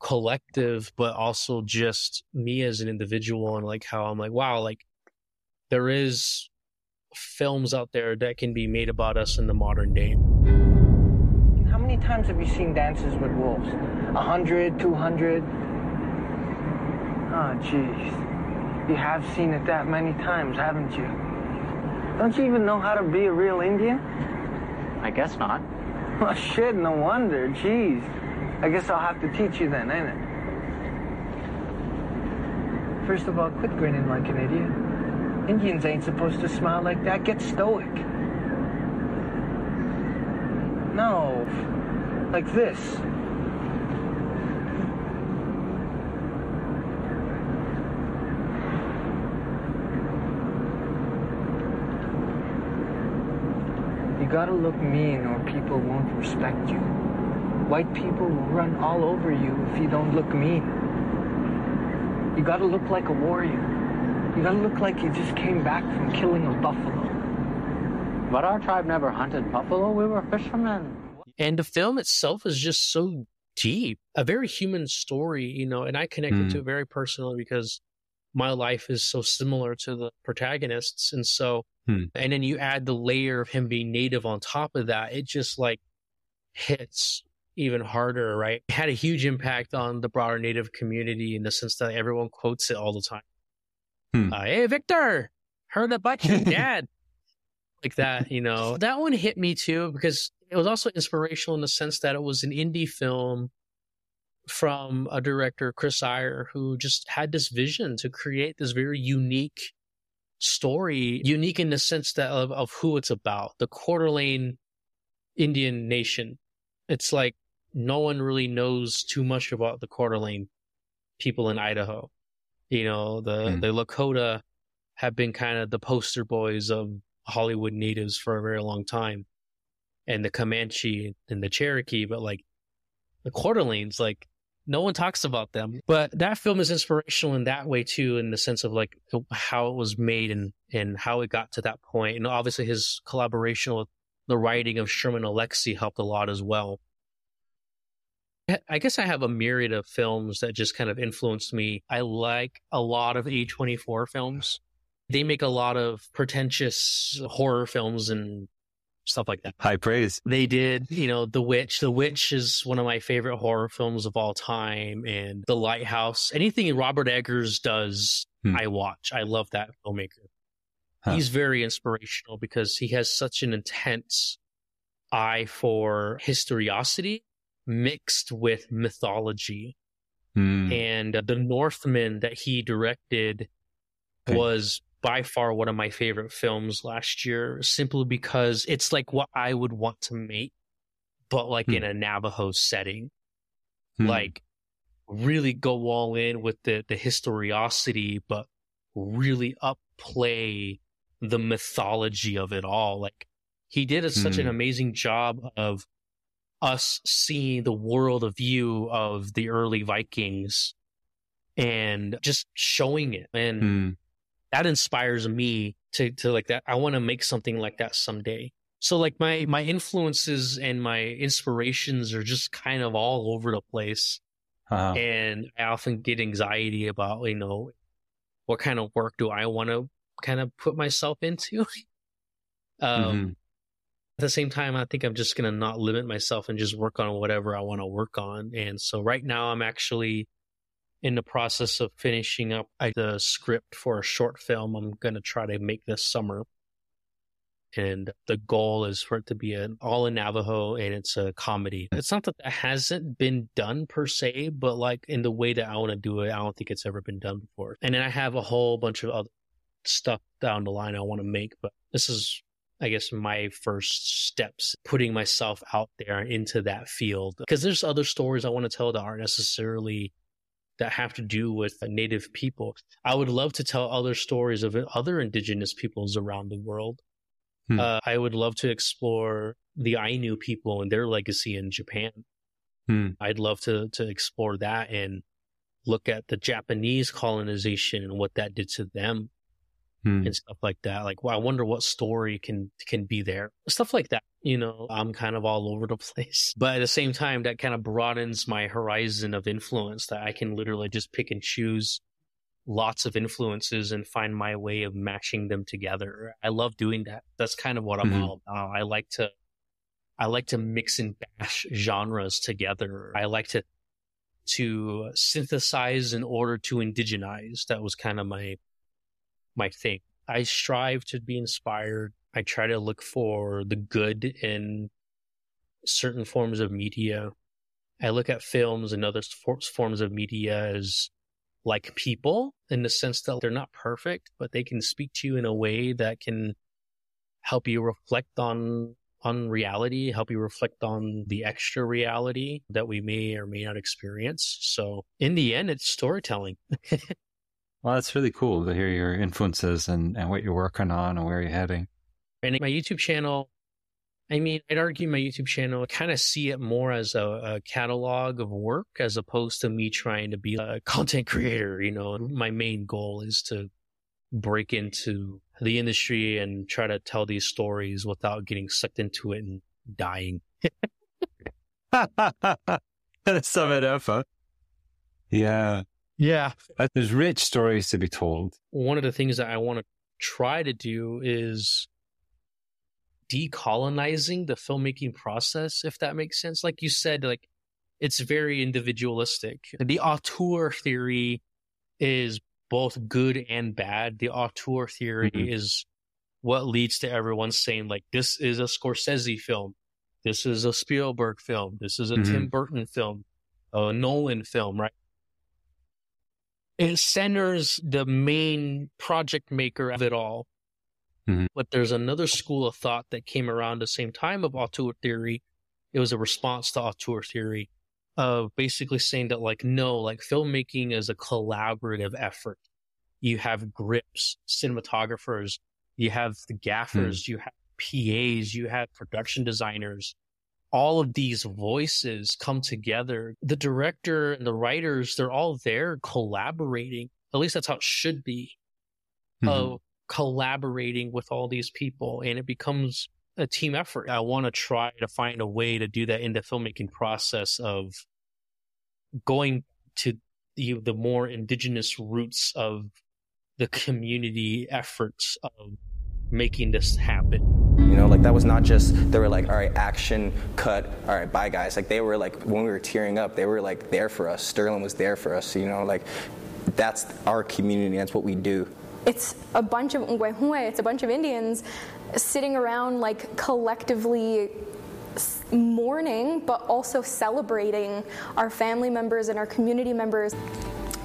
Speaker 2: collective, but also just me as an individual and like how I'm like, wow, like there is films out there that can be made about us in the modern day.
Speaker 22: How many times have you seen Dances with Wolves? A hundred, two hundred? Oh, jeez. You have seen it that many times, haven't you? Don't you even know how to be a real Indian?
Speaker 23: I guess not.
Speaker 22: Well, shit, no wonder. Jeez. I guess I'll have to teach you then, ain't it? First of all, quit grinning like an idiot. Indians ain't supposed to smile like that. Get stoic. No, like this. You gotta look mean or people won't respect you. White people will run all over you if you don't look mean. You gotta look like a warrior. You gotta look like you just came back from killing a buffalo.
Speaker 23: But our tribe never hunted buffalo. We were fishermen.
Speaker 2: And the film itself is just so deep, a very human story, you know, and I connected
Speaker 7: Mm.
Speaker 2: to it very personally because my life is so similar to the protagonists. And so,
Speaker 7: Hmm.
Speaker 2: and then you add the layer of him being native on top of that, it just like hits even harder, right? It had a huge impact on the broader native community in the sense that everyone quotes it all the time.
Speaker 7: Hmm.
Speaker 2: Uh, hey, Victor, heard about your dad. like that, you know. That one hit me too because it was also inspirational in the sense that it was an indie film from a director, Chris Eyre, who just had this vision to create this very unique story, unique in the sense that of, of who it's about, the Coeur d'Alene Indian nation. It's like no one really knows too much about the Coeur d'Alene people in Idaho. You know, the hmm. the Lakota have been kind of the poster boys of Hollywood natives for a very long time, and the Comanche and the Cherokee, but like the Coeur d'Alenes, like no one talks about them. But that film is inspirational in that way too, in the sense of like how it was made and and how it got to that point. And obviously his collaboration with the writing of Sherman Alexie helped a lot as well. I guess I have a myriad of films that just kind of influenced me. I like a lot of A24 films. They make a lot of pretentious horror films and stuff like that.
Speaker 7: High praise.
Speaker 2: They did, you know, The Witch. The Witch is one of my favorite horror films of all time, and The Lighthouse. Anything Robert Eggers does, I watch. I love that filmmaker.
Speaker 7: Huh.
Speaker 2: He's very inspirational because he has such an intense eye for historiosity mixed with mythology.
Speaker 7: Hmm.
Speaker 2: And uh, The Northman that he directed
Speaker 7: Okay.
Speaker 2: was by far one of my favorite films last year, simply because it's like what I would want to make, but like in a Navajo setting.
Speaker 7: Hmm.
Speaker 2: Like really go all in with the, the historiosity, but really upplay the mythology of it all. Like he did a, such an
Speaker 7: Hmm.
Speaker 2: amazing job of us seeing the world of view of the early Vikings and just showing it. And
Speaker 7: Hmm.
Speaker 2: That inspires me to, to like that. I want to make something like that someday. So like my, my influences and my inspirations are just kind of all over the place.
Speaker 7: Uh-huh.
Speaker 2: And I often get anxiety about, you know, what kind of work do I want to kind of put myself into? um,
Speaker 7: Mhm.
Speaker 2: at the same time, I think I'm just going to not limit myself and just work on whatever I want to work on. And so right now I'm actually in the process of finishing up the script for a short film I'm going to try to make this summer. And the goal is for it to be an all in Navajo and it's a comedy. It's not that that hasn't been done per se, but like in the way that I want to do it, I don't think it's ever been done before. And then I have a whole bunch of other stuff down the line I want to make, but this is I guess my first steps putting myself out there into that field because there's other stories I want to tell that aren't necessarily that have to do with native people. I would love to tell other stories of other indigenous peoples around the world.
Speaker 7: Hmm.
Speaker 2: Uh, I would love to explore the Ainu people and their legacy in Japan.
Speaker 7: Hmm.
Speaker 2: I'd love to to explore that and look at the Japanese colonization and what that did to them
Speaker 7: Hmm.
Speaker 2: and stuff like that. Like, well, I wonder what story can can be there. Stuff like that. You know, I'm kind of all over the place, but at the same time, that kind of broadens my horizon of influence. That I can literally just pick and choose lots of influences and find my way of matching them together. I love doing that. That's kind of what I'm
Speaker 7: Mhm.
Speaker 2: all about. I like to. I like to mix and bash genres together. I like to to synthesize in order to indigenize. That was kind of my my thing. I strive to be inspired. I try to look for the good in certain forms of media. I look at films and other forms of media as like people in the sense that they're not perfect, but they can speak to you in a way that can help you reflect on on reality, help you reflect on the extra reality that we may or may not experience. So in the end, it's storytelling.
Speaker 7: Well, that's really cool to hear your influences and, and what you're working on and where you're heading.
Speaker 2: And my YouTube channel, I mean, I'd argue my YouTube channel, I kind of see it more as a, a catalog of work as opposed to me trying to be a content creator. You know, my main goal is to break into the industry and try to tell these stories without getting sucked into it and dying.
Speaker 7: That's some effort. Yeah.
Speaker 2: Yeah.
Speaker 7: There's rich stories to be told.
Speaker 2: one of the things that I want to try to do is decolonizing the filmmaking process, if that makes sense. Like you said, like it's very individualistic. The auteur theory is both good and bad. The auteur theory
Speaker 7: Mhm.
Speaker 2: is what leads to everyone saying like this is a Scorsese film, this is a Spielberg film, this is a Tim
Speaker 7: Mhm.
Speaker 2: Burton film, a Nolan film, right? It centers the main project maker of it all.
Speaker 7: Mhm.
Speaker 2: But there's another school of thought that came around the same time of auteur theory. It was a response to auteur theory of basically saying that like no, like filmmaking is a collaborative effort. You have grips, cinematographers, you have the gaffers, you have PAs, you have production designers, all of these voices come together. The director and the writers, they're all there collaborating. At least that's how it should be. Mm-hmm. Of collaborating with all these people and it becomes a team effort. I want to try to find a way to do that in the filmmaking process of going to the, the more indigenous roots of the community efforts of making this happen.
Speaker 24: You know, like that was not just they were like, all right, action, cut, all right, bye guys. Like they were like when we were tearing up, they were like there for us. Sterling was there for us. You know, like that's our community. That's what we do.
Speaker 25: It's a bunch of Ngwehue, it's a bunch of Indians sitting around like collectively mourning, but also celebrating our family members and our community members.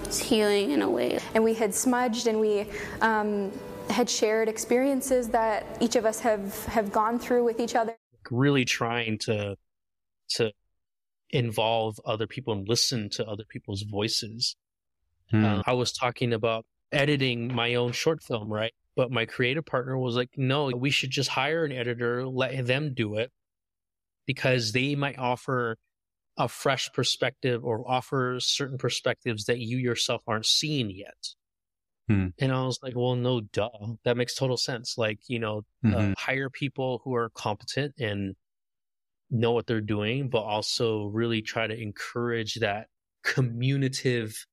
Speaker 26: It's healing in a way.
Speaker 25: And we had smudged and we um, had shared experiences that each of us have, have gone through with each other.
Speaker 2: really trying to to involve other people and listen to other people's voices.
Speaker 7: Hmm.
Speaker 2: Uh, I was talking about editing my own short film, right? But my creative partner was like, "No, we should just hire an editor, let them do it, because they might offer a fresh perspective or offer certain perspectives that you yourself aren't seeing yet.
Speaker 7: Hmm.
Speaker 2: And I was like, well, no, duh. That makes total sense. Like, you know, uh,
Speaker 7: Mhm.
Speaker 2: hire people who are competent and know what they're doing, but also really try to encourage that communicative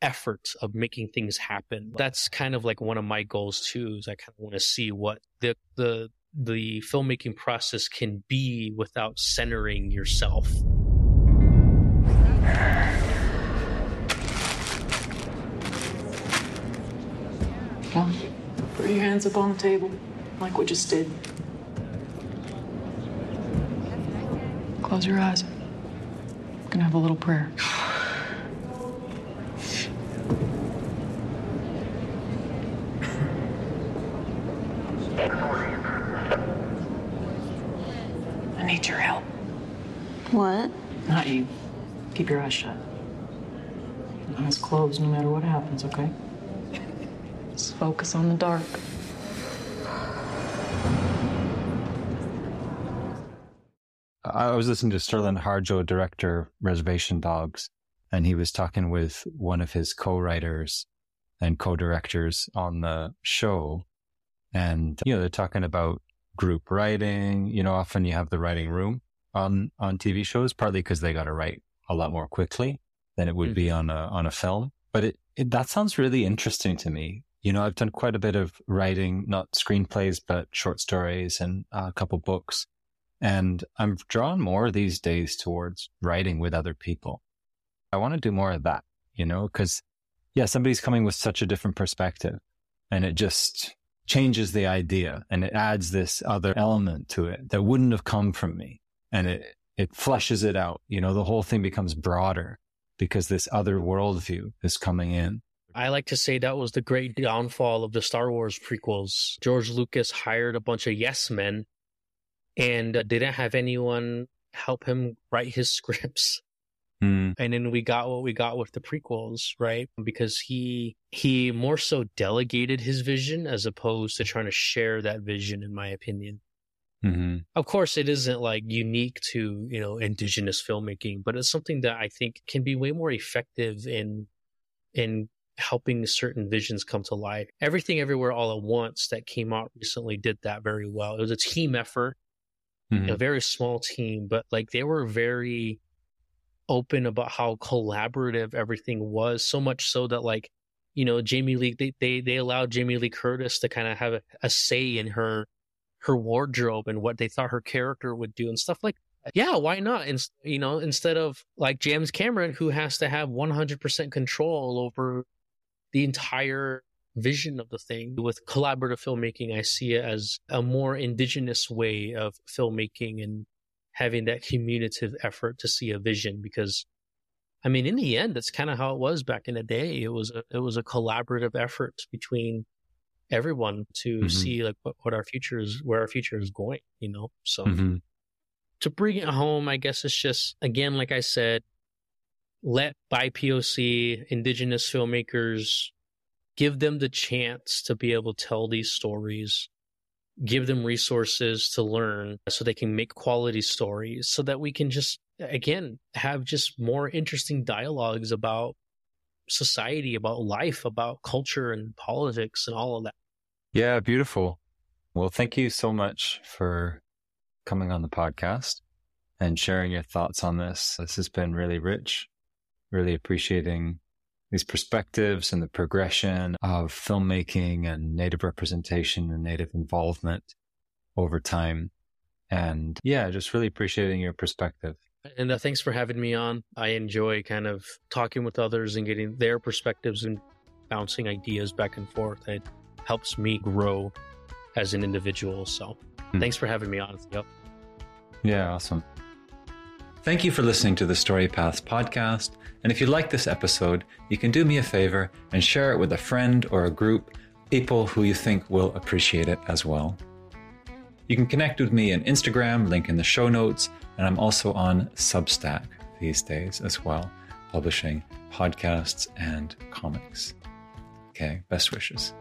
Speaker 2: effort of making things happen. That's kind of like one of my goals too, is I kind of want to see what the, the, the filmmaking process can be without centering yourself.
Speaker 27: Put your hands up on the table, like we just did. Close your eyes. We're gonna have a little prayer. I need your help.
Speaker 26: What?
Speaker 27: Not you. Keep your eyes shut. Eyes closed no matter what happens, okay? Just focus on the dark.
Speaker 1: I was listening to Sterling Harjo, director Reservation Dogs, and he was talking with one of his co-writers and co-directors on the show. And, you know, they're talking about group writing. You know, often you have the writing room on, on TV shows, partly because they got to write a lot more quickly than it would be mm-hmm. on a, on a film. But it, it, that sounds really interesting to me. You know, I've done quite a bit of writing, not screenplays, but short stories and a couple books. And I'm drawn more these days towards writing with other people. I want to do more of that, you know, because yeah, somebody's coming with such a different perspective and it just changes the idea and it adds this other element to it that wouldn't have come from me. And it, it fleshes it out. You know, the whole thing becomes broader because this other worldview is coming in.
Speaker 2: I like to say that was the great downfall of the Star Wars prequels. George Lucas hired a bunch of yes men and uh, didn't have anyone help him write his scripts.
Speaker 1: Mm.
Speaker 2: And then we got what we got with the prequels, right? Because he he more so delegated his vision as opposed to trying to share that vision, in my opinion.
Speaker 1: Mm-hmm.
Speaker 2: Of course, it isn't like unique to you know indigenous filmmaking, but it's something that I think can be way more effective in in helping certain visions come to life. Everything, everywhere, all at once that came out recently did that very well. It was a team effort,
Speaker 1: Mhm.
Speaker 2: a very small team, but like they were very open about how collaborative everything was. So much so that like you know Jamie Lee they they, they allowed Jamie Lee Curtis to kind of have a, a say in her her wardrobe and what they thought her character would do and stuff like yeah why not and you know instead of like James Cameron who has to have 100% control over the entire vision of the thing with collaborative filmmaking I see it as a more indigenous way of filmmaking and having that communicative effort to see a vision because I mean in the end that's kind of how it was back in the day it was a it was a collaborative effort between everyone to
Speaker 1: Mhm.
Speaker 2: see like what, what our future is where our future is going you know so
Speaker 1: Mhm.
Speaker 2: to bring it home i guess it's just again like i said let BIPOC indigenous filmmakers give them the chance to be able to tell these stories give them resources to learn so they can make quality stories so that we can just again have just more interesting dialogues about society about life about culture and politics and all of that
Speaker 1: Yeah, beautiful. Well, thank you so much for coming on the podcast and sharing your thoughts on this. This has been really rich, really appreciating these perspectives and the progression of filmmaking and native representation and native involvement over time. And yeah, just really appreciating your perspective.
Speaker 2: And uh, thanks for having me on. I enjoy kind of talking with others and getting their perspectives and bouncing ideas back and forth. It helps me grow as an individual. So thanks for having me on. Yep.
Speaker 1: Yeah, awesome.
Speaker 7: Thank you for listening to the Story Paths podcast. And if you like this episode, you can do me a favor and share it with a friend or a group, people who you think will appreciate it as well. You can connect with me on Instagram, link in the show notes, and I'm also on Substack these days as well, publishing podcasts and comics. Okay, best wishes.